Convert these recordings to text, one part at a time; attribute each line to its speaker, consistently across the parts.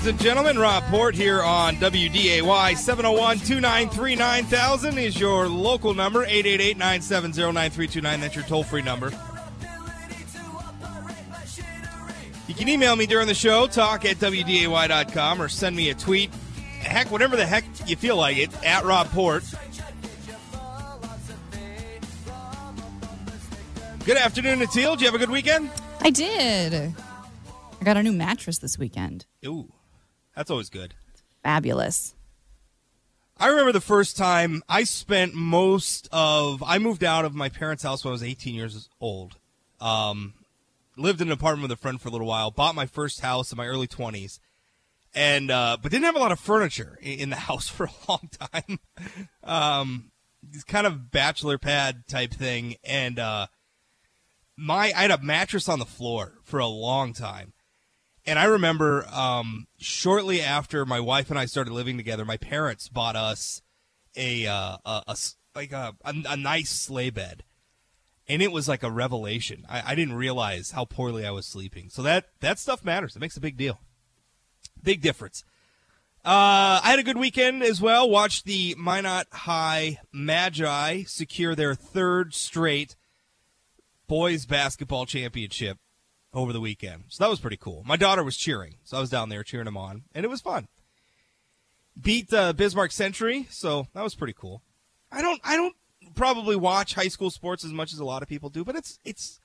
Speaker 1: ladies and gentlemen. Rob Port here on WDAY 701 293 9000 is your local number. 888 970 9329. That's your toll free number. You can email me during the show, talk at WDAY.com, or send me a tweet. Heck, whatever the heck you feel like it, at Rob Port. Good afternoon, Natil. Did you have a good weekend?
Speaker 2: I did. I got a new mattress this weekend.
Speaker 1: Ooh, that's always good.
Speaker 2: Fabulous.
Speaker 1: I remember the first time I spent most of. I moved out of my parents' house when I was 18 years old. Um, lived in an apartment with a friend for a little while. Bought my first house in my early 20s, and uh, but didn't have a lot of furniture in, the house for a long time. um, it's kind of bachelor pad type thing, and uh, my I had a mattress on the floor for a long time. And I remember um, shortly after my wife and I started living together, my parents bought us a, uh, a, a like a, a, a nice sleigh bed, and it was like a revelation. I, I didn't realize how poorly I was sleeping. So that that stuff matters. It makes a big deal, big difference. Uh, I had a good weekend as well. Watched the Minot High Magi secure their third straight boys basketball championship over the weekend. So that was pretty cool. My daughter was cheering, so I was down there cheering them on, and it was fun. Beat uh, Bismarck Century, so that was pretty cool. I don't, I don't probably watch high school sports as much as a lot of people do, but it's, it's,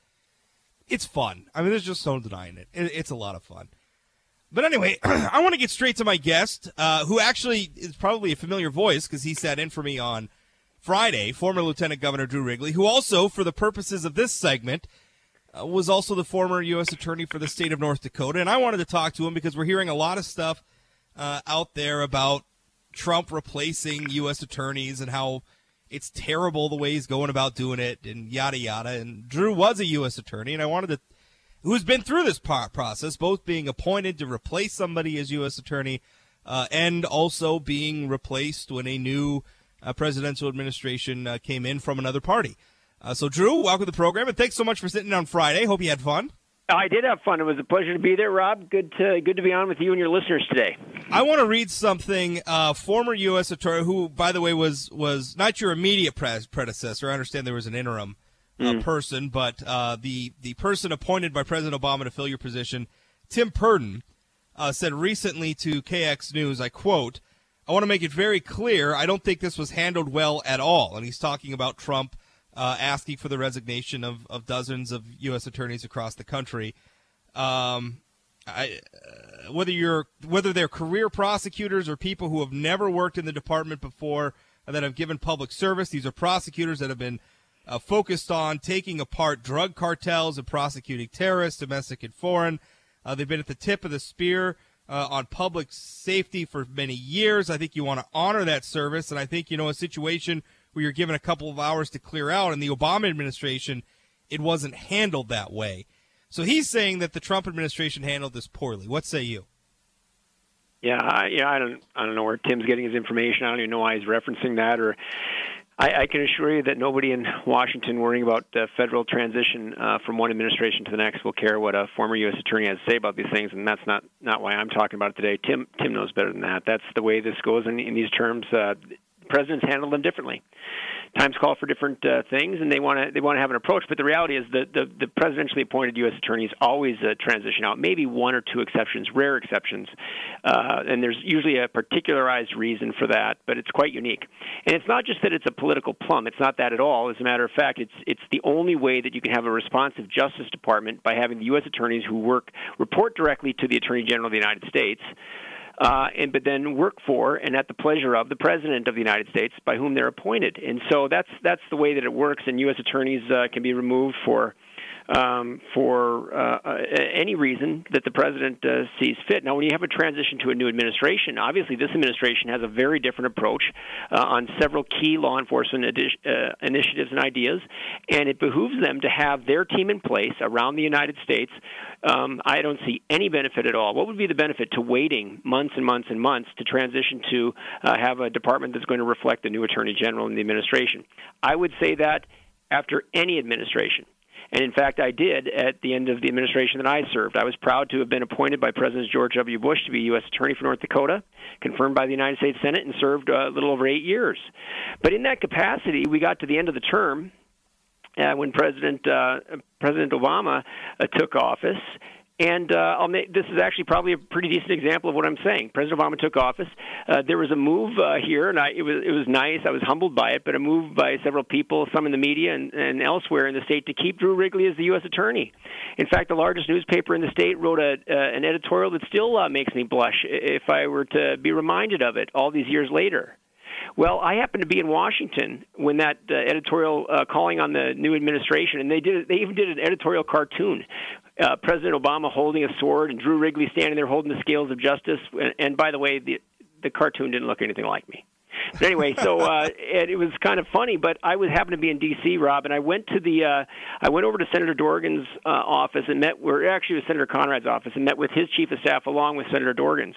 Speaker 1: it's fun. I mean, there's just no denying it. it it's a lot of fun. But anyway, I want to get straight to my guest, uh, who actually is probably a familiar voice because he sat in for me on Friday, former Lieutenant Governor Drew Wrigley, who also, for the purposes of this segment, was also the former U.S. Attorney for the state of North Dakota. And I wanted to talk to him because we're hearing a lot of stuff uh, out there about Trump replacing U.S. attorneys and how it's terrible the way he's going about doing it and yada yada. And Drew was a U.S. attorney, and I wanted to, who's been through this process, both being appointed to replace somebody as U.S. attorney uh, and also being replaced when a new uh, presidential administration uh, came in from another party. Uh, so, Drew, welcome to the program, and thanks so much for sitting on Friday. Hope you had fun.
Speaker 3: I did have fun. It was a pleasure to be there, Rob. Good to good to be on with you and your listeners today.
Speaker 1: I want to read something. Uh, former U.S. attorney, who, by the way, was was not your immediate pre- predecessor. I understand there was an interim uh, person, but uh, the the person appointed by President Obama to fill your position, Tim Purdon, uh, said recently to KX News, I quote, "I want to make it very clear. I don't think this was handled well at all." And he's talking about Trump uh, asking for the resignation of, of dozens of U.S. attorneys across the country. Um, I, uh, whether you're whether they're career prosecutors or people who have never worked in the department before that have given public service, these are prosecutors that have been uh, focused on taking apart drug cartels and prosecuting terrorists, domestic and foreign. Uh, they've been at the tip of the spear uh, on public safety for many years. I think you want to honor that service, and I think you know a situation where you're given a couple of hours to clear out. In the Obama administration, it wasn't handled that way. So he's saying that the Trump administration handled this poorly. What say you?
Speaker 3: Yeah, I, yeah, I don't, I don't know where Tim's getting his information. I don't even know why he's referencing that. Or, I, I can assure you that nobody in Washington worrying about uh, federal transition uh, from one administration to the next will care what a former U.S. attorney has to say about these things, and that's not not why I'm talking about it today. Tim, Tim knows better than that. That's the way this goes in, in these terms. Uh, presidents handle them differently. Times call for different uh, things, and they want to they want to have an approach. But the reality is that the, the presidentially appointed U.S. attorneys always uh, transition out. Maybe one or two exceptions, rare exceptions, uh, and there's usually a particularized reason for that. But it's quite unique, and it's not just that it's a political plum. It's not that at all. As a matter of fact, it's it's the only way that you can have a responsive Justice Department by having the U.S. attorneys who work report directly to the Attorney General of the United States uh, and but then work for and at the pleasure of the president of the United States by whom they're appointed. And so that's that's the way that it works. And U.S. attorneys uh, can be removed for um, for uh, any reason that the president uh, sees fit. Now, when you have a transition to a new administration, obviously this administration has a very different approach uh, on several key law enforcement edi- uh, initiatives and ideas, and it behooves them to have their team in place around the United States. Um, I don't see any benefit at all. What would be the benefit to waiting months and months and months to transition to uh, have a department that's going to reflect the new attorney general in the administration? I would say that after any administration. And in fact, I did at the end of the administration that I served. I was proud to have been appointed by President George W. Bush to be U.S. Attorney for North Dakota, confirmed by the United States Senate, and served uh, a little over eight years. But in that capacity, we got to the end of the term uh, when President uh, President Obama uh, took office, and uh, I'll make, this is actually probably a pretty decent example of what I'm saying. President Obama took office. Uh, there was a move uh, here, and I, it was it was nice. I was humbled by it, but a move by several people, some in the media and, and elsewhere in the state, to keep Drew Wrigley as the U.S. attorney. In fact, the largest newspaper in the state wrote a, uh, an editorial that still uh, makes me blush if I were to be reminded of it all these years later. Well, I happened to be in Washington when that uh, editorial uh, calling on the new administration, and they did. They even did an editorial cartoon. Uh, President Obama holding a sword and Drew Wrigley standing there holding the scales of justice. And, and by the way, the the cartoon didn't look anything like me. But anyway, so uh, and it was kind of funny. But I was happened to be in D.C., Rob, and I went to the uh, I went over to Senator Dorgan's uh, office and met. Where actually it was Senator Conrad's office and met with his chief of staff along with Senator Dorgan's.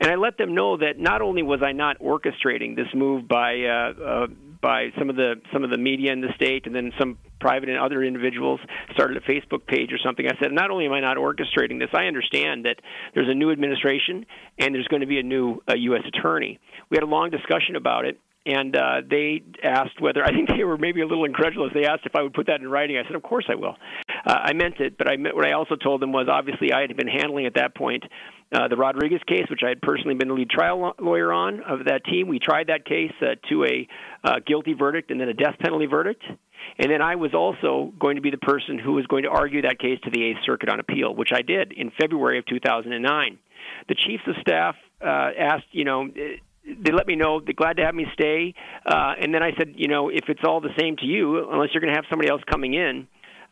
Speaker 3: And I let them know that not only was I not orchestrating this move by uh, uh, by some of the some of the media in the state, and then some private and other individuals started a Facebook page or something. I said, not only am I not orchestrating this, I understand that there's a new administration and there's going to be a new uh, U.S. attorney. We had a long discussion about it, and uh, they asked whether I think they were maybe a little incredulous. They asked if I would put that in writing. I said, "Of course I will." Uh, I meant it, but I meant what I also told them was obviously I had been handling at that point uh, the Rodriguez case, which I had personally been the lead trial lawyer on of that team. We tried that case uh, to a uh, guilty verdict and then a death penalty verdict. And then I was also going to be the person who was going to argue that case to the Eighth Circuit on appeal, which I did in February of 2009. The chiefs of staff uh, asked, you know, they let me know they're glad to have me stay. Uh, and then I said, you know, if it's all the same to you, unless you're going to have somebody else coming in,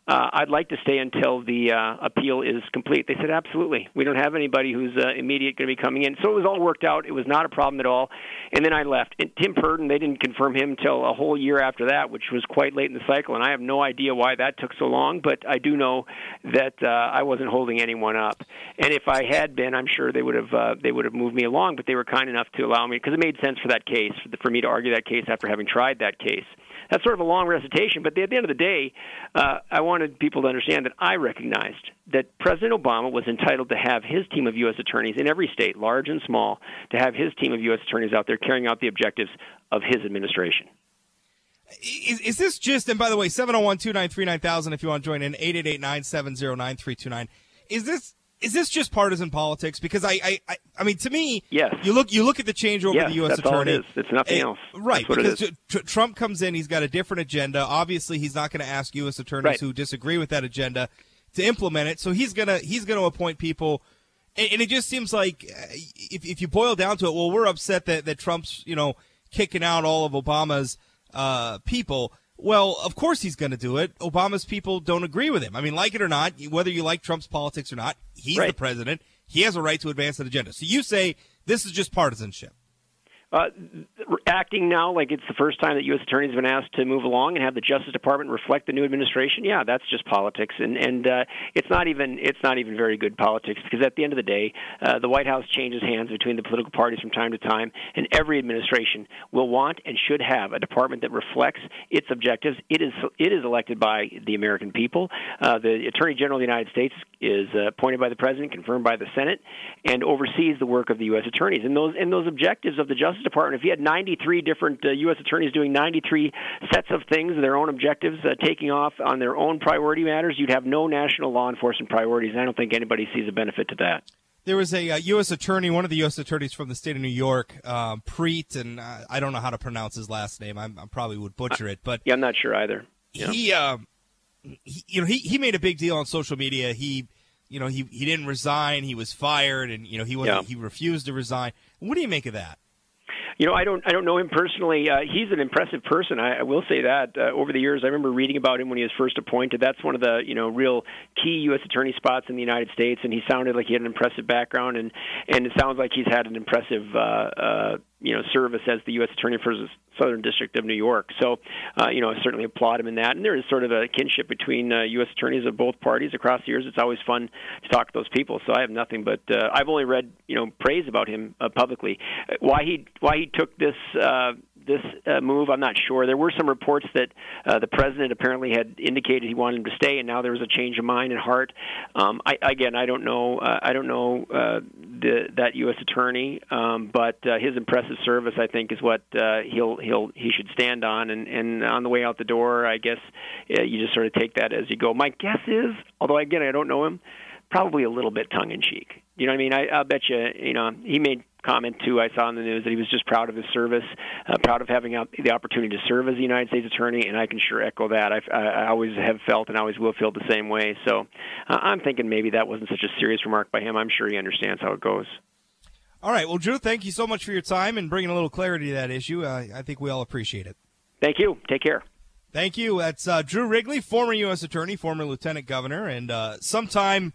Speaker 3: uh, I'd like to stay until the uh, appeal is complete. They said, absolutely. We don't have anybody who's uh, immediate going to be coming in. So it was all worked out. It was not a problem at all. And then I left. And Tim Purdon, they didn't confirm him until a whole year after that, which was quite late in the cycle. And I have no idea why that took so long, but I do know that uh, I wasn't holding anyone up. And if I had been, I'm sure they would have uh, they would have moved me along. But they were kind enough to allow me because it made sense for that case for me to argue that case after having tried that case that's sort of a long recitation, but at the end of the day, uh, I wanted people to understand that I recognized that President Obama was entitled to have his team of U.S. attorneys in every state, large and small, to have his team of U.S. attorneys out there carrying out the objectives of his administration.
Speaker 1: Is, is this just, and by the way, 701 293 9000 if you want to join in, 888 970 9329. Is this is this just partisan politics? Because I, I, I, I mean, to me,
Speaker 3: yes.
Speaker 1: You look, you look at the changeover
Speaker 3: yes,
Speaker 1: of the U.S.
Speaker 3: that's
Speaker 1: attorney.
Speaker 3: All it is. It's nothing
Speaker 1: and,
Speaker 3: else.
Speaker 1: Right,
Speaker 3: because
Speaker 1: tr- Trump comes in, he's got a different agenda. Obviously, he's not going to ask U.S. attorneys
Speaker 3: right.
Speaker 1: who disagree with that agenda to implement it. So he's gonna he's gonna appoint people. And, and it just seems like uh, if, if you boil down to it, well, we're upset that, that Trump's you know kicking out all of Obama's uh, people. Well, of course he's going to do it. Obama's people don't agree with him. I mean, like it or not, whether you like Trump's politics or not, he's
Speaker 3: right.
Speaker 1: the president. He has a right to advance an agenda. So you say this is just partisanship.
Speaker 3: Uh, acting now like it's the first time that U.S. attorneys have been asked to move along and have the Justice Department reflect the new administration. Yeah, that's just politics, and and uh, it's not even it's not even very good politics because at the end of the day, uh, the White House changes hands between the political parties from time to time, and every administration will want and should have a department that reflects its objectives. It is it is elected by the American people. Uh, the Attorney General of the United States is uh, appointed by the President, confirmed by the Senate, and oversees the work of the U.S. attorneys. And those and those objectives of the Justice Department, if you had 93 different uh, U.S. attorneys doing 93 sets of things, their own objectives, uh, taking off on their own priority matters, you'd have no national law enforcement priorities. And I don't think anybody sees a benefit to that.
Speaker 1: There was a uh, U.S. attorney, one of the U.S. attorneys from the state of New York, um, Preet, and uh, I don't know how to pronounce his last name. I, I probably would butcher it, but
Speaker 3: yeah, I'm not sure either.
Speaker 1: Yeah. He, um, he, you know, he he made a big deal on social media. He you know, he he didn't resign. He was fired, and you know, he
Speaker 3: yeah.
Speaker 1: he refused to resign. What do you make of that?
Speaker 3: You know, I don't I don't know him personally. Uh, he's an impressive person. I, I will say that. Uh, over the years, I remember reading about him when he was first appointed. That's one of the you know real key U.S. attorney spots in the United States, and he sounded like he had an impressive background, and and it sounds like he's had an impressive uh, uh, you know service as the U.S. attorney for the Southern District of New York. So, uh, you know, I certainly applaud him in that. And there is sort of a kinship between uh, U.S. attorneys of both parties across the years. It's always fun to talk to those people. So I have nothing but uh, I've only read you know praise about him uh, publicly. Why he why he took this uh, this uh, move. I'm not sure. There were some reports that uh, the president apparently had indicated he wanted him to stay, and now there was a change of mind and heart. Um, I, again, I don't know. Uh, I don't know uh, the, that U.S. attorney, um, but uh, his impressive service, I think, is what uh, he'll he'll he should stand on. And, and on the way out the door, I guess uh, you just sort of take that as you go. My guess is, although again I don't know him, probably a little bit tongue in cheek. You know what I mean? I, I'll bet you. You know, he made comment too. I saw in the news that he was just proud of his service, uh, proud of having out the opportunity to serve as the United States attorney, and I can sure echo that. I, I always have felt and I always will feel the same way. So uh, I'm thinking maybe that wasn't such a serious remark by him. I'm sure he understands how it goes.
Speaker 1: All right. Well, Drew, thank you so much for your time and bringing a little clarity to that issue. Uh, I think we all appreciate it.
Speaker 3: Thank you. Take care.
Speaker 1: Thank you. That's uh, Drew Wrigley, former U.S. Attorney, former Lieutenant Governor, and uh, sometime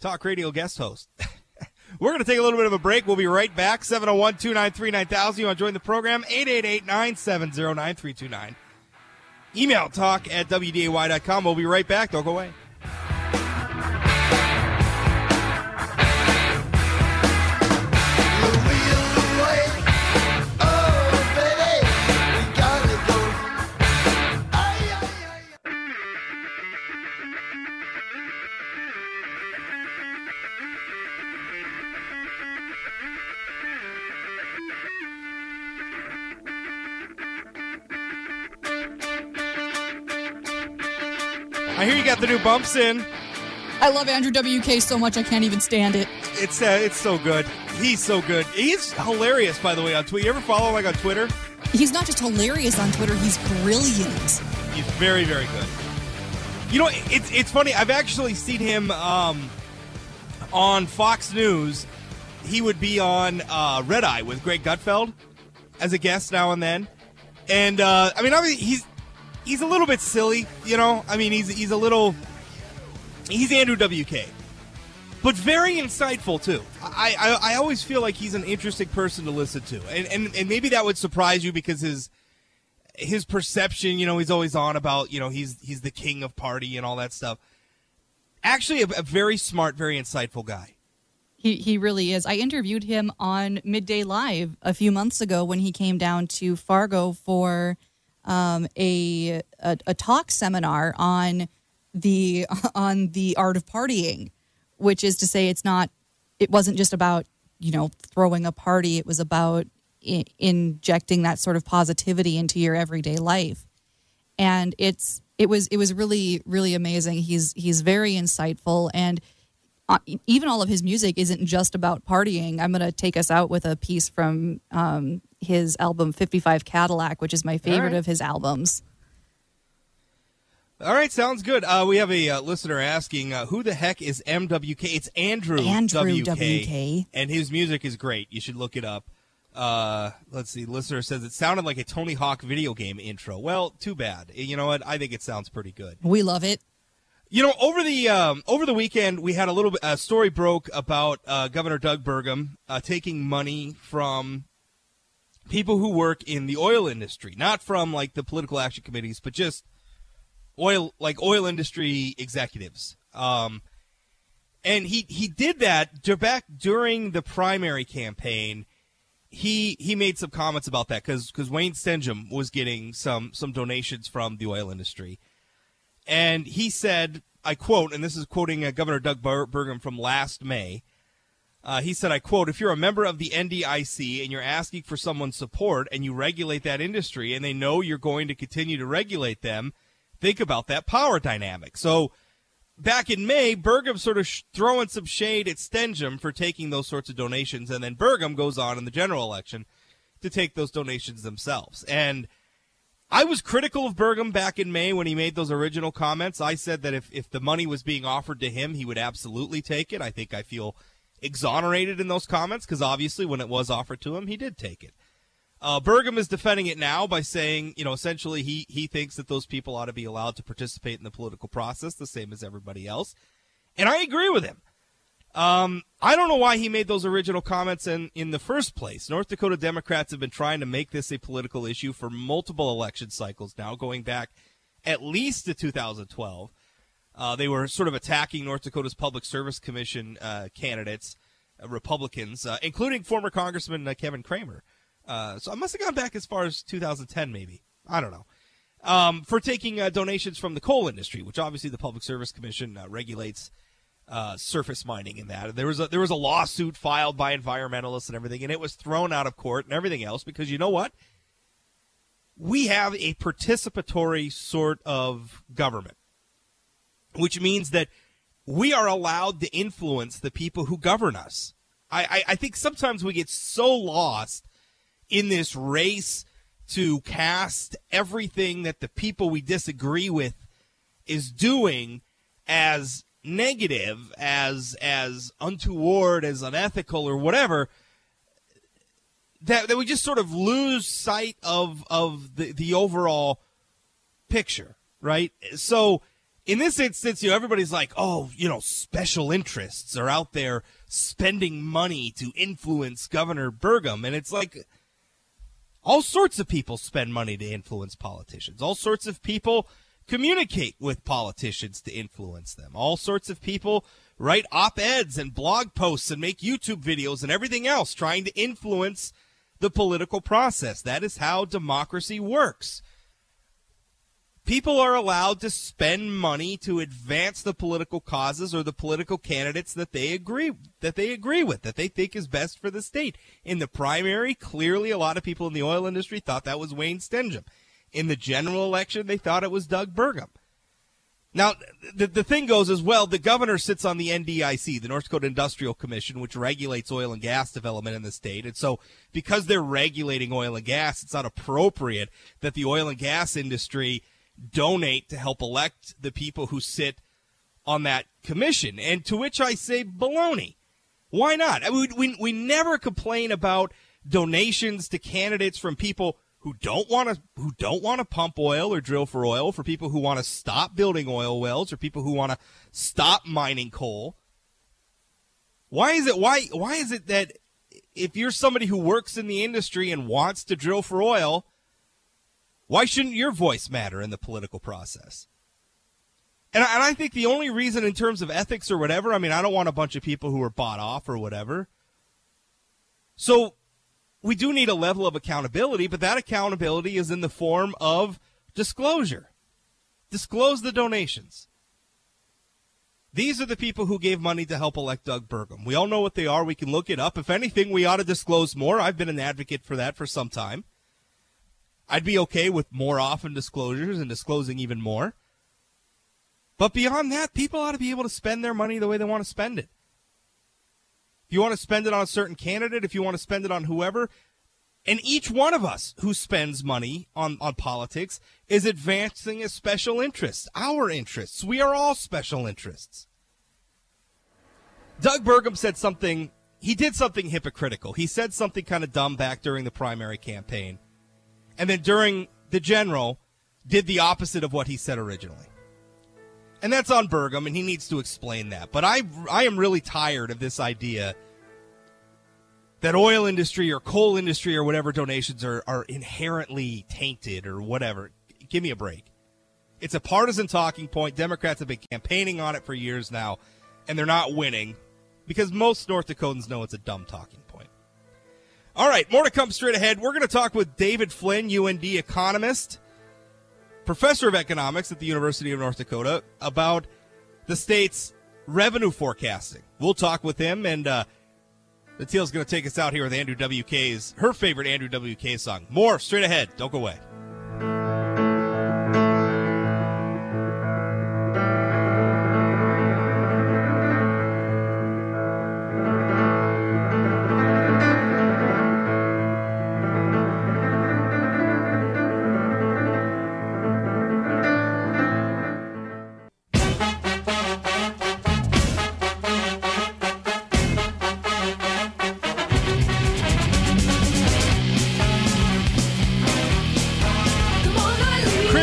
Speaker 1: talk radio guest host. We're going to take a little bit of a break. We'll be right back. 701 293 9000. You want to join the program? 888 970 9329. Email talk at WDAY.com. We'll be right back. Don't go away. I hear you got the new bumps in.
Speaker 2: I love Andrew WK so much I can't even stand it.
Speaker 1: It's uh, it's so good. He's so good. He's hilarious, by the way, on Twitter. You ever follow him like on Twitter?
Speaker 2: He's not just hilarious on Twitter, he's brilliant.
Speaker 1: He's very, very good. You know, it's it's funny. I've actually seen him um, on Fox News. He would be on uh, Red Eye with Greg Gutfeld as a guest now and then. And uh, I mean, obviously, he's he's a little bit silly. You know, I mean, he's he's a little he's Andrew WK, but very insightful too. I, I I always feel like he's an interesting person to listen to, and and and maybe that would surprise you because his his perception, you know, he's always on about, you know, he's he's the king of party and all that stuff. Actually, a, a very smart, very insightful guy.
Speaker 2: He he really is. I interviewed him on Midday Live a few months ago when he came down to Fargo for um, a, a a talk seminar on the on the art of partying, which is to say, it's not. It wasn't just about you know throwing a party. It was about I- injecting that sort of positivity into your everyday life, and it's it was it was really really amazing. He's he's very insightful and uh, even all of his music isn't just about partying. I'm going to take us out with a piece from um, his album 55 Cadillac, which is my favorite
Speaker 1: right.
Speaker 2: of his albums.
Speaker 1: All right, sounds good. Uh, we have a uh, listener asking, uh, "Who the heck is MWK?" It's Andrew,
Speaker 2: Andrew
Speaker 1: WK,
Speaker 2: WK.
Speaker 1: and his music is great. You should look it up. Uh, let's see. Listener says it sounded like a Tony Hawk video game intro. Well, too bad. You know what? I think it sounds pretty good.
Speaker 2: We love it.
Speaker 1: You know, over the um, over the weekend, we had a little bit. A story broke about uh, Governor Doug Burgum uh, taking money from people who work in the oil industry, not from like the political action committees, but just oil, like oil industry executives. Um, and he he did that back during the primary campaign. He he made some comments about that because because Wayne Stenehjem was getting some some donations from the oil industry and he said, I quote, and this is quoting uh, Governor Doug Bur- Burgum from last May. Uh, he said, I quote, if you're a member of the NDIC and you're asking for someone's support and you regulate that industry and they know you're going to continue to regulate them, think about that power dynamic. So back in May, Burgum sort of sh- throwing some shade at Stenehjem for taking those sorts of donations, and then Burgum goes on in the general election to take those donations themselves. And I was critical of Burgum back in May when he made those original comments. I said that if, if the money was being offered to him, he would absolutely take it. I think I feel exonerated in those comments because obviously when it was offered to him, he did take it. Uh, Burgum is defending it now by saying, you know, essentially he, he thinks that those people ought to be allowed to participate in the political process the same as everybody else. And I agree with him. Um, I don't know why he made those original comments in, in the first place. North Dakota Democrats have been trying to make this a political issue for multiple election cycles now, going back at least to 2012. Uh, they were sort of attacking North Dakota's Public Service Commission uh, candidates, uh, Republicans, uh, including former Congressman uh, Kevin Cramer, Uh, so I must have gone back as far as 2010, maybe. I don't know. Um, for taking donations from the coal industry, which obviously the Public Service Commission regulates surface mining in that. There was a there was a lawsuit filed by environmentalists and everything, and it was thrown out of court and everything else because you know what? We have a participatory sort of government, which means that we are allowed to influence the people who govern us. I, I, I think sometimes we get so lost in this race to cast everything that the people we disagree with is doing as negative, as as untoward, as unethical, or whatever. That, that we just sort of lose sight of of the, the overall picture, right? So in this instance, you know, everybody's like, oh, you know, special interests are out there spending money to influence Governor Burgum. And it's like, all sorts of people spend money to influence politicians. All sorts of people communicate with politicians to influence them. All sorts of people write op eds and blog posts and make YouTube videos and everything else trying to influence the political process. That is how democracy works. People are allowed to spend money to advance the political causes or the political candidates that they agree that they agree with, that they think is best for the state. In the primary, clearly a lot of people in the oil industry thought that was Wayne Stenehjem. In the general election, they thought it was Doug Burgum. Now, the, the thing goes as well, the governor sits on the NDIC, the North Dakota Industrial Commission, which regulates oil and gas development in the state. And so, because they're regulating oil and gas, it's not appropriate that the oil and gas industry donate to help elect the people who sit on that commission. And to which I say, baloney. Why not? I mean, we, we never complain about donations to candidates from people who don't want to who don't want to pump oil or drill for oil, for people who want to stop building oil wells, or people who want to stop mining coal. Why is it why why is it that if you're somebody who works in the industry and wants to drill for oil, why shouldn't your voice matter in the political process? And I, and I think the only reason, in terms of ethics or whatever, I mean, I don't want a bunch of people who are bought off or whatever. So we do need a level of accountability, but that accountability is in the form of disclosure. Disclose the donations. These are the people who gave money to help elect Doug Burgum. We all know what they are. We can look it up. If anything, we ought to disclose more. I've been an advocate for that for some time. I'd be okay with more often disclosures and disclosing even more. But beyond that, people ought to be able to spend their money the way they want to spend it. If you want to spend it on a certain candidate, if you want to spend it on whoever, and each one of us who spends money on, on politics is advancing a special interest, our interests. We are all special interests. Doug Burgum said something, he did something hypocritical. He said something kind of dumb back during the primary campaign and then during the general did the opposite of what he said originally. And that's on Burgum, and he needs to explain that. But I, I am really tired of this idea that oil industry or coal industry or whatever donations are, are inherently tainted or whatever. Give me a break. It's a partisan talking point. Democrats have been campaigning on it for years now, and they're not winning because most North Dakotans know it's a dumb talking. All right, more to come straight ahead. We're going to talk with David Flynn, UND economist, professor of economics at the University of North Dakota, about the state's revenue forecasting. We'll talk with him, and uh, the Teal's going to take us out here with Andrew WK's, her favorite Andrew WK song. More straight ahead. Don't go away.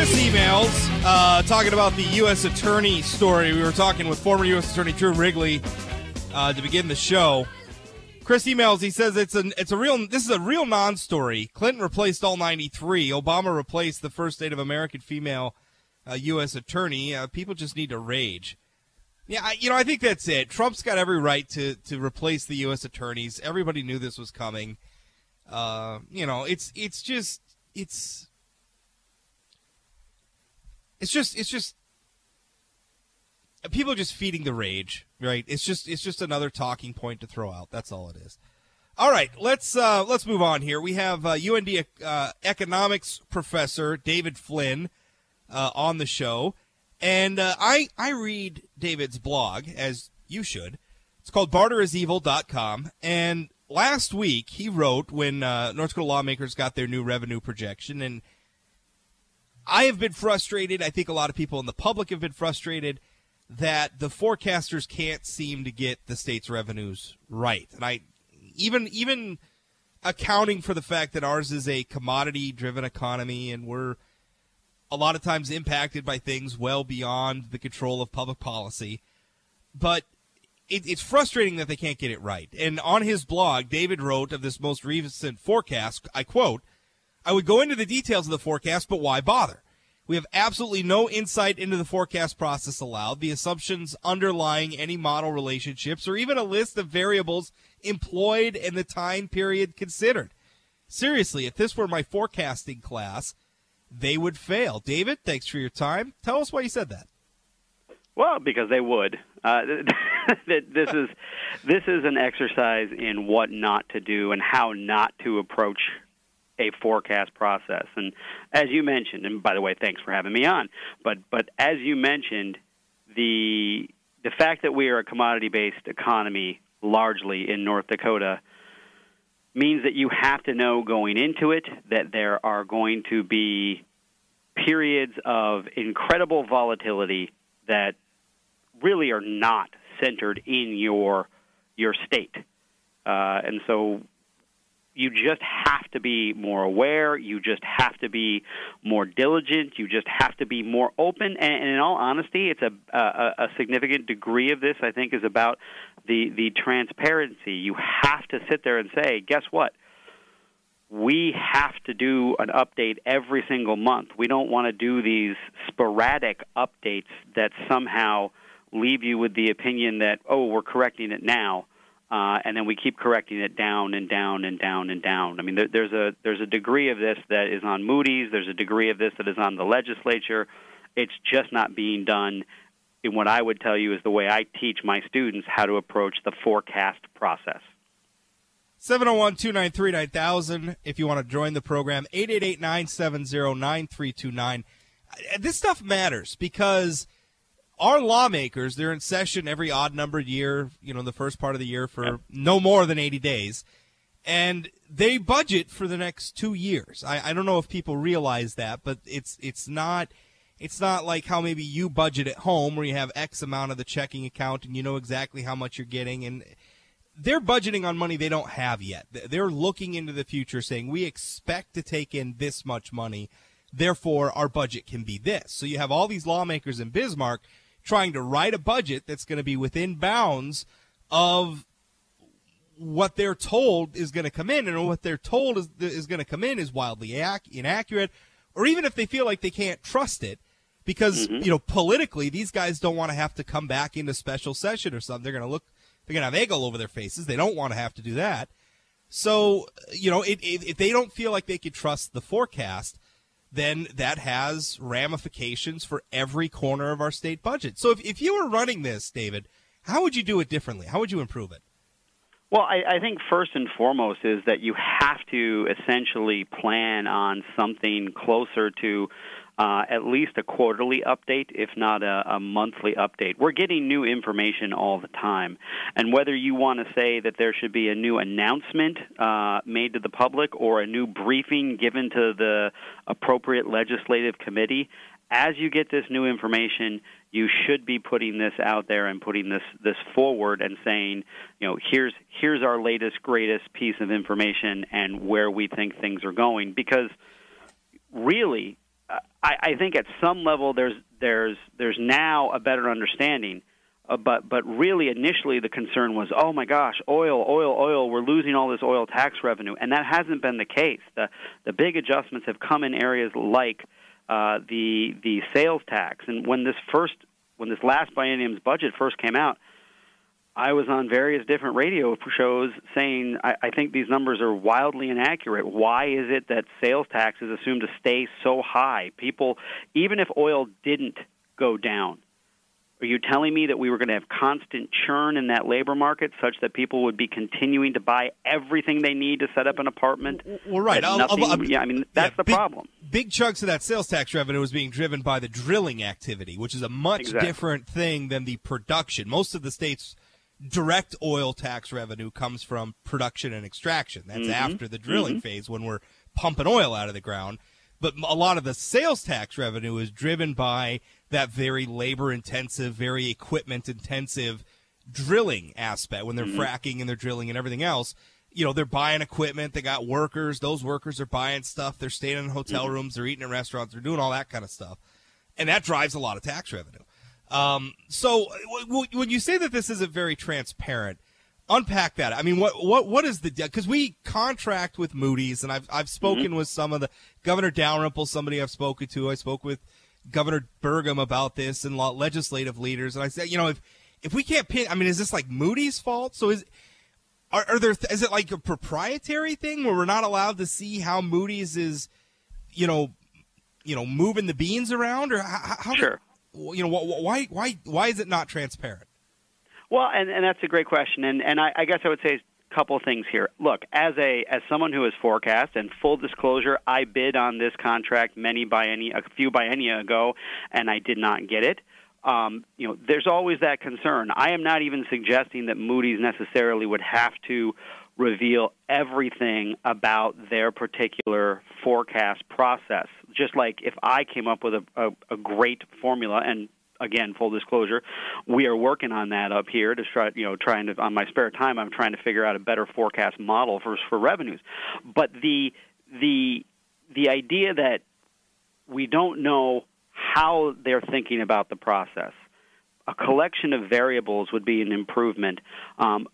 Speaker 1: Chris emails uh, talking about the U.S. Attorney story. We were talking with former U.S. Attorney Drew Wrigley uh, to begin the show. Chris emails. He says it's a it's a real this is a real non-story. Clinton replaced all 93. Obama replaced the first Native American female uh, U.S. attorney. Uh, people just need to rage. Yeah, I, you know I think that's it. Trump's got every right to to replace the U.S. attorneys. Everybody knew this was coming. Uh, you know, it's it's just it's it's just it's just people are just feeding the rage, right? It's just it's just another talking point to throw out. That's all it is. All right, let's uh, let's move on here. We have uh, UND uh, economics professor David Flynn uh, on the show, and uh, I I read David's blog as you should. It's called barterisevil.com, and last week he wrote when uh, North Dakota lawmakers got their new revenue projection, and I have been frustrated. I think a lot of people in the public have been frustrated that the forecasters can't seem to get the state's revenues right. And I even even accounting for the fact that ours is a commodity driven economy and we're a lot of times impacted by things well beyond the control of public policy. But it, it's frustrating that they can't get it right. And on his blog, David wrote of this most recent forecast, I quote, I would go into the details of the forecast, but why bother? We have absolutely no insight into the forecast process allowed, the assumptions underlying any model relationships, or even a list of variables employed and the time period considered. Seriously, if this were my forecasting class, they would fail. David, thanks for your time. Tell us why you said that.
Speaker 4: Well, because they would. Uh, this is this is an exercise in what not to do and how not to approach a forecast process. And as you mentioned, and by the way, thanks for having me on. But but as you mentioned, the the fact that we are a commodity based economy largely in North Dakota means that you have to know going into it that there are going to be periods of incredible volatility that really are not centered in your your state. Uh, and so you just have to be more aware. You just have to be more diligent. You just have to be more open. And, and in all honesty, it's a, a, a significant degree of this. I think is about the the transparency. You have to sit there and say, guess what? We have to do an update every single month. We don't want to do these sporadic updates that somehow leave you with the opinion that oh, we're correcting it now uh, and then we keep correcting it down and down and down and down. I mean, there, there's a there's a degree of this that is on Moody's. There's a degree of this that is on the legislature. It's just not being done in what I would tell you is the way I teach my students how to approach the forecast process.
Speaker 1: 701 293 9000 if you want to join the program. 888 970 9329. This stuff matters because our lawmakers, they're in session every odd numbered year, you know, the first part of the year for no more than 80 days. And they budget for the next two years. I, I don't know if people realize that, but it's it's not it's not like how maybe you budget at home where you have X amount of the checking account and you know exactly how much you're getting and they're budgeting on money they don't have yet. They're looking into the future saying we expect to take in this much money, therefore our budget can be this. So you have all these lawmakers in Bismarck trying to write a budget that's going to be within bounds of what they're told is going to come in, and what they're told is, is going to come in is wildly inaccurate, or even if they feel like they can't trust it, because mm-hmm. you know politically these guys don't want to have to come back into special session or something. They're going to look, they're going to have egg all over their faces. They don't want to have to do that. So you know, it, it, if they don't feel like they can trust the forecast, then that has ramifications for every corner of our state budget. So if, if you were running this, David, how would you do it differently? How would you improve it?
Speaker 4: Well, I, I think first and foremost is that you have to essentially plan on something closer to uh, at least a quarterly update, if not a, a monthly update. We're getting new information all the time. And whether you want to say that there should be a new announcement uh, made to the public or a new briefing given to the appropriate legislative committee, as you get this new information, you should be putting this out there and putting this this forward and saying, you know, here's here's our latest greatest piece of information and where we think things are going because really I, I think at some level there's there's there's now a better understanding. Uh, but but really initially the concern was oh my gosh oil oil oil we're losing all this oil tax revenue and that hasn't been the case the the big adjustments have come in areas like uh, the the sales tax and when this first when this last biennium's budget first came out I was on various different radio shows saying I, I think these numbers are wildly inaccurate. Why is it that sales tax is assumed to stay so high? People, even if oil didn't go down, are you telling me that we were going to have constant churn in that labor market such that people would be continuing to buy everything they need to set up an apartment?
Speaker 1: Well, right. I'll-
Speaker 4: nothing-
Speaker 1: I'll- I'll-
Speaker 4: yeah, I mean, that's
Speaker 1: yeah,
Speaker 4: the
Speaker 1: big-
Speaker 4: problem.
Speaker 1: Big chunks of that sales tax revenue was being driven by the drilling activity, which is a much
Speaker 4: Exactly.
Speaker 1: different thing than the production. Most of the states' direct oil tax revenue comes from production and extraction. That's
Speaker 4: Mm-hmm.
Speaker 1: after the drilling phase when we're pumping oil out of the ground. But a lot of the sales tax revenue is driven by that very labor intensive, very equipment intensive drilling aspect when they're
Speaker 4: Mm-hmm.
Speaker 1: fracking and they're drilling and everything else. You know, they're buying equipment, they got workers, those workers are buying stuff, they're staying in hotel
Speaker 4: Mm-hmm.
Speaker 1: rooms, they're eating in restaurants, they're doing all that kind of stuff. And that drives a lot of tax revenue. Um, so w- w- when you say that this isn't very transparent, unpack that. I mean, what what what is the because we contract with Moody's, and I've I've spoken with some of the Governor Dalrymple, somebody I've spoken to. I spoke with Governor Burgum about this and legislative leaders, and I said, you know, if if we can't pin, I mean, is this like Moody's fault? So is are, are there is it like a proprietary thing where we're not allowed to see how Moody's is, you know, you know, moving the beans around, or how, how
Speaker 4: Sure.
Speaker 1: You know, wh- wh- why why why is it not transparent?
Speaker 4: Well, and, and that's a great question, and and I, I guess I would say a couple of things here. Look, as a as someone who has forecast and full disclosure, I bid on this contract many by any a few biennia ago, and I did not get it. Um, you know, there's always that concern. I am not even suggesting that Moody's necessarily would have to reveal everything about their particular forecast process. Just like if I came up with a, a, a great formula, and again, full disclosure, we are working on that up here to try, you know, trying to on my spare time, I'm trying to figure out a better forecast model for for revenues. But the the the idea that we don't know how they're thinking about the process. A collection of variables would be an improvement. Um,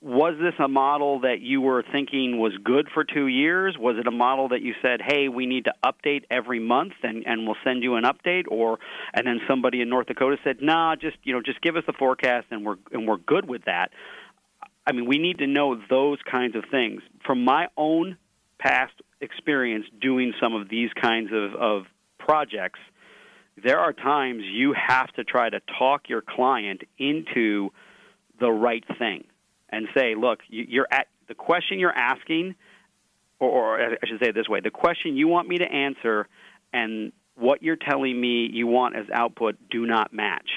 Speaker 4: was this a model that you were thinking was good for two years? Was it a model that you said, "Hey, we need to update every month, and, and we'll send you an update"? Or and then somebody in North Dakota said, "Nah, just you know, just give us the forecast, and we're and we're good with that." I mean, we need to know those kinds of things. From my own past experience doing some of these kinds of, of projects, there are times you have to try to talk your client into the right thing and say, look, you- you're at the question you're asking, or, or I should say it this way: the question you want me to answer and what you're telling me you want as output do not match.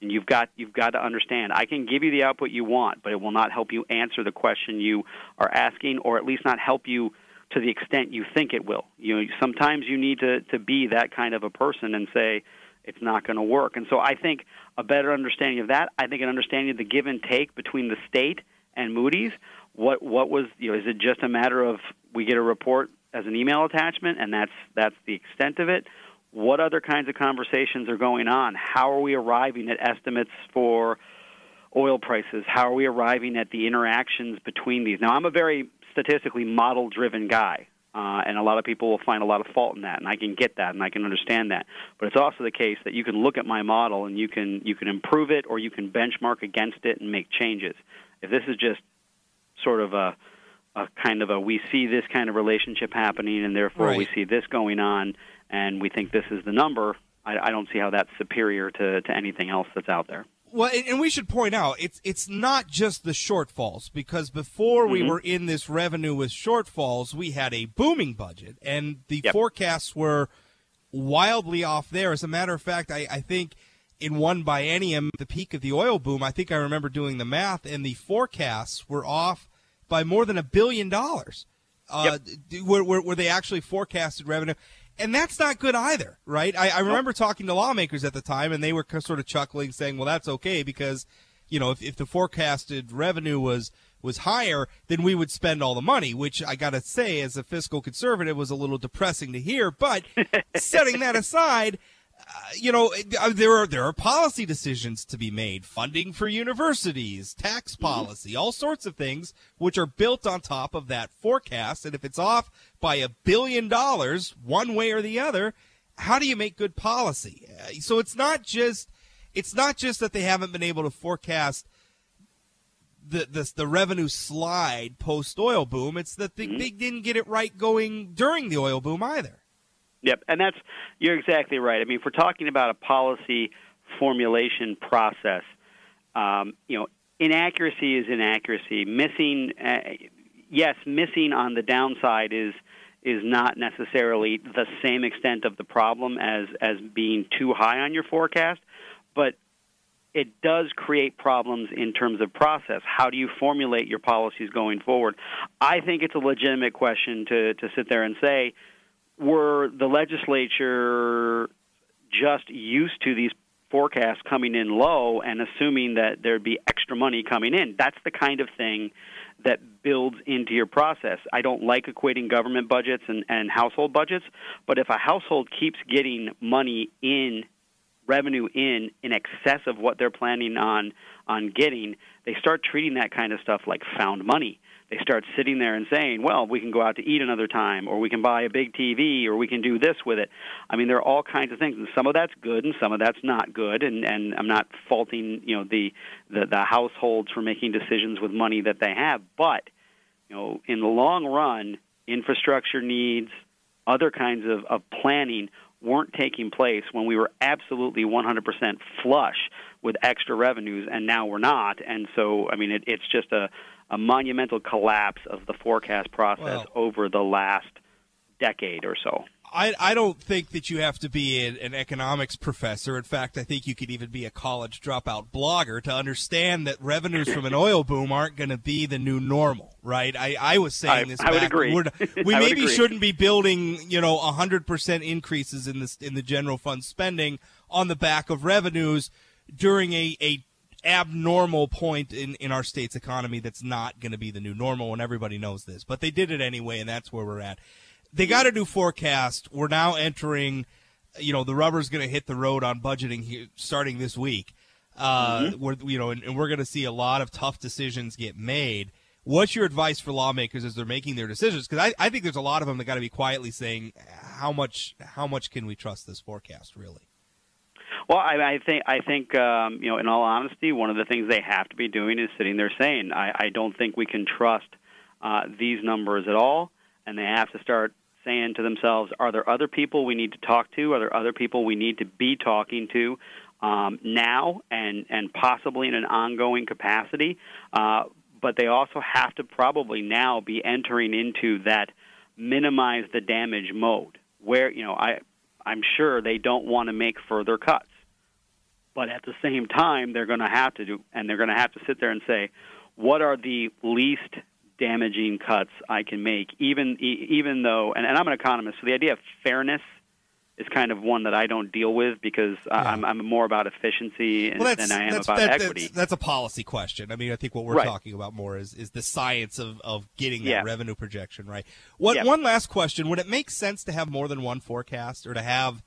Speaker 4: And you've got you've got to understand. I can give you the output you want, but it will not help you answer the question you are asking, or at least not help you to the extent you think it will. You know, sometimes you need to to be that kind of a person and say it's not going to work. And so I think a better understanding of that, I think an understanding of the give and take between the state and Moody's. What what was you know? Is it just a matter of we get a report as an email attachment and that's that's the extent of it? What other kinds of conversations are going on? How are we arriving at estimates for oil prices? How are we arriving at the interactions between these? Now, I'm a very statistically model driven guy. Uh, and a lot of people will find a lot of fault in that, and I can get that, and I can understand that. But it's also the case that you can look at my model and you can you can improve it, or you can benchmark against it and make changes. If this is just sort of a, a kind of a we see this kind of relationship happening, and therefore we see this going on, and we think this is the number, I, I don't see how that's superior to, to anything else that's out there.
Speaker 1: Well, and, we should point out it's it's not just the shortfalls because before we
Speaker 4: Mhm.
Speaker 1: were in this revenue with shortfalls, we had a booming budget, and the
Speaker 4: Yep.
Speaker 1: forecasts were wildly off there. As a matter of fact, I, I think in one biennium, the peak of the oil boom, I think I remember doing the math, and the forecasts were off by more than a billion dollars. Uh, d- where, where, where they actually forecasted revenue. And that's not good either, right? I, I remember talking to lawmakers at the time, and they were sort of chuckling, saying, "Well, that's okay because, you know, if, if the forecasted revenue was was higher, then we would spend all the money." Which I got to say, as a fiscal conservative, was a little depressing to hear. But setting that aside, you know, uh, there are there are policy decisions to be made, funding for universities, tax policy, all sorts of things which are built on top of that forecast. And if it's off by a billion dollars, one way or the other, how do you make good policy? Uh, So it's not just it's not just that they haven't been able to forecast the the, the revenue slide post oil boom. It's that they, they didn't get it right going during the oil boom either.
Speaker 4: Yep, and that's you're exactly right. I mean, if we're talking about a policy formulation process, um, you know, inaccuracy is inaccuracy. Missing, uh, yes, missing on the downside is is not necessarily the same extent of the problem as as being too high on your forecast, but it does create problems in terms of process. How do you formulate your policies going forward? I think it's a legitimate question to to sit there and say, were the legislature just used to these forecasts coming in low and assuming that there'd be extra money coming in. That's the kind of thing that builds into your process. I don't like equating government budgets and, and household budgets, but if a household keeps getting money in revenue in in excess of what they're planning on on getting, they start treating that kind of stuff like found money they start sitting there and saying, well, we can go out to eat another time, or we can buy a big TV, or we can do this with it. I mean, there are all kinds of things, and some of that's good, and some of that's not good. And and I'm not faulting you know the the, the households for making decisions with money that they have, but you know, in the long run, infrastructure needs, other kinds of, of planning weren't taking place when we were absolutely 100% flush with extra revenues, and now we're not. And so, I mean, it, it's just a a monumental collapse of the forecast process over the last decade or so.
Speaker 1: I, I don't think that you have to be an, an economics professor. In fact, I think you could even be a college dropout blogger to understand that revenues from an oil boom aren't going to be the new normal, right? I, I was saying
Speaker 4: I-
Speaker 1: this.
Speaker 4: I would agree.
Speaker 1: we're- We maybe
Speaker 4: agree.
Speaker 1: shouldn't be building, you know, hundred percent increases in this in the general fund spending on the back of revenues during a, a abnormal point in, in our state's economy that's not going to be the new normal and everybody knows this but they did it anyway and that's where we're at. They got a new forecast. We're now entering you know the rubber's going to hit the road on budgeting here starting this week. Uh where you know and, and we're going to see a lot of tough decisions get made. What's your advice for lawmakers as they're making their decisions? Because I, I think there's a lot of them that got to be quietly saying how much how much can we trust this forecast really
Speaker 4: Well, I, I think I think um, you know, in all honesty, one of the things they have to be doing is sitting there saying, I, I don't think we can trust uh, these numbers at all, and they have to start saying to themselves, Are there other people we need to talk to? Are there other people we need to be talking to um, now and and possibly in an ongoing capacity? Uh, but they also have to probably now be entering into that minimize the damage mode, where you know I I'm sure they don't want to make further cuts. But at the same time, they're going to have to do, and they're going to have to sit there and say, what are the least damaging cuts I can make, even even though, and, and I'm an economist, so the idea of fairness is kind of one that I don't deal with because
Speaker 1: Yeah.
Speaker 4: I'm, I'm more about efficiency and,
Speaker 1: well,
Speaker 4: than I am
Speaker 1: that's,
Speaker 4: about
Speaker 1: that-
Speaker 4: equity.
Speaker 1: That's, that's a policy question. I mean, I think what we're
Speaker 4: Right.
Speaker 1: talking about more is, is the science of, of getting that
Speaker 4: Yeah.
Speaker 1: revenue projection right. What
Speaker 4: Yeah.
Speaker 1: one last question? Would it make sense to have more than one forecast, or to have,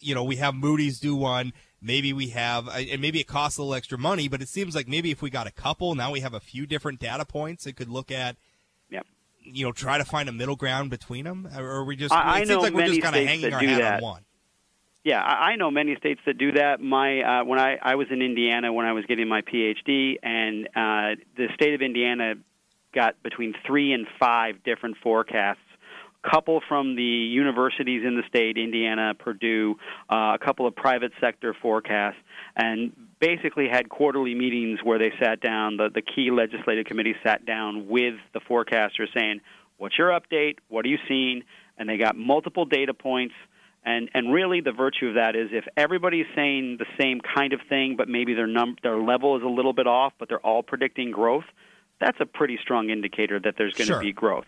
Speaker 1: you know, we have Moody's do one. Maybe we have, uh, and maybe it costs a little extra money, but it seems like maybe if we got a couple, now we have a few different data points it could look at.
Speaker 4: Yep.
Speaker 1: You know, try to find a middle ground between them, or are we just?
Speaker 4: I- I
Speaker 1: seems like we're just kind of hanging our hat
Speaker 4: that.
Speaker 1: on one.
Speaker 4: Yeah, I, I know many states that do that. My uh, when I I was in Indiana when I was getting my PhD, and uh, the state of Indiana got between three and five different forecasts. Couple from the universities in the state, Indiana, Purdue, uh, a couple of private sector forecasts, and basically had quarterly meetings where they sat down. The the key legislative committee sat down with the forecasters, saying, "What's your update? What are you seeing?" And they got multiple data points. And and really, the virtue of that is if everybody's saying the same kind of thing, but maybe their num their level is a little bit off, but they're all predicting growth. That's a pretty strong indicator that there's going to
Speaker 1: Sure.
Speaker 4: be growth.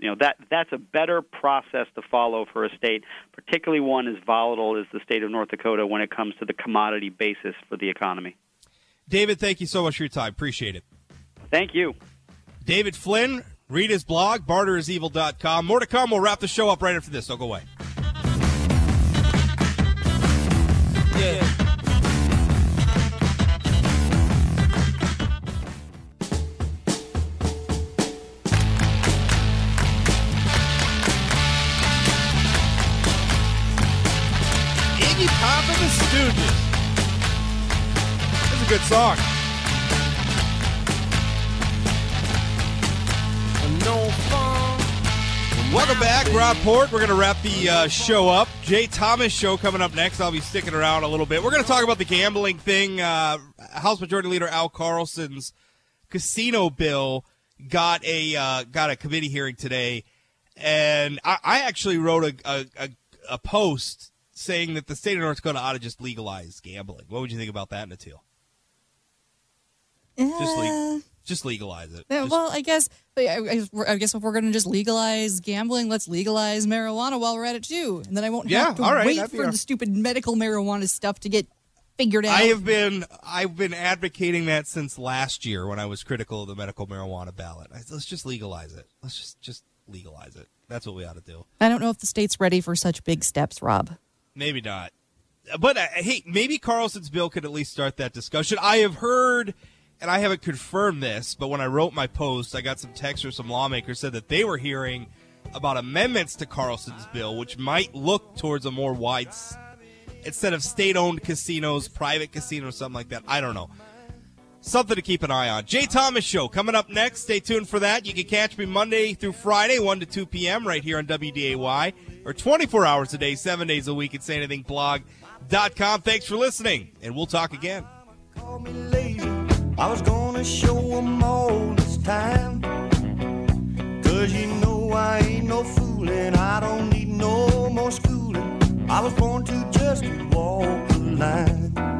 Speaker 4: You know that that's a better process to follow for a state, particularly one as volatile as the state of North Dakota when it comes to the commodity basis for the economy.
Speaker 1: David, thank you so much for your time. Appreciate it.
Speaker 4: Thank you.
Speaker 1: David Flynn, read his blog, barterisevil.com. More to come. We'll wrap the show up right after this. Don't go away. Good song.
Speaker 5: no fun.
Speaker 1: Welcome back, Rob Port. We're going to wrap the uh, show up. Jay Thomas show coming up next. I'll be sticking around a little bit. We're going to talk about the gambling thing. Uh, House Majority Leader Al Carlson's casino bill got a uh, got a committee hearing today, and I, I actually wrote a, a, a, a post saying that the state of North Dakota ought to just legalize gambling. What would you think about that, Natil? Just
Speaker 2: Uh,
Speaker 1: le- just legalize it.
Speaker 2: Yeah,
Speaker 1: Just-
Speaker 2: well, I guess, I, guess if we're going to just legalize gambling, let's legalize marijuana while we're at it too, and then I won't
Speaker 1: Yeah,
Speaker 2: have to
Speaker 1: right,
Speaker 2: wait for
Speaker 1: a-
Speaker 2: the stupid medical marijuana stuff to get figured out.
Speaker 1: I have been I've been advocating that since last year when I was critical of the medical marijuana ballot. I, let's just legalize it. Let's just just legalize it. That's what we ought to do.
Speaker 2: I don't know if the state's ready for such big steps, Rob.
Speaker 1: Maybe not. But uh, hey, maybe Carlson's bill could at least start that discussion. I have heard, and I haven't confirmed this, but when I wrote my post, I got some texts from some lawmakers said that they were hearing about amendments to Carlson's bill, which might look towards a more wide, instead of state-owned casinos, private casinos, something like that. I don't know. Something to keep an eye on. Jay Thomas Show coming up next. Stay tuned for that. You can catch me Monday through Friday, 1 to 2 p.m. right here on WDAY, or 24 hours a day, 7 days a week at sayanythingblog.com. Thanks for listening, and we'll talk again.
Speaker 5: I was gonna show them all this time. Cause you know I ain't no fool and I don't need no more schooling. I was born to just walk the line.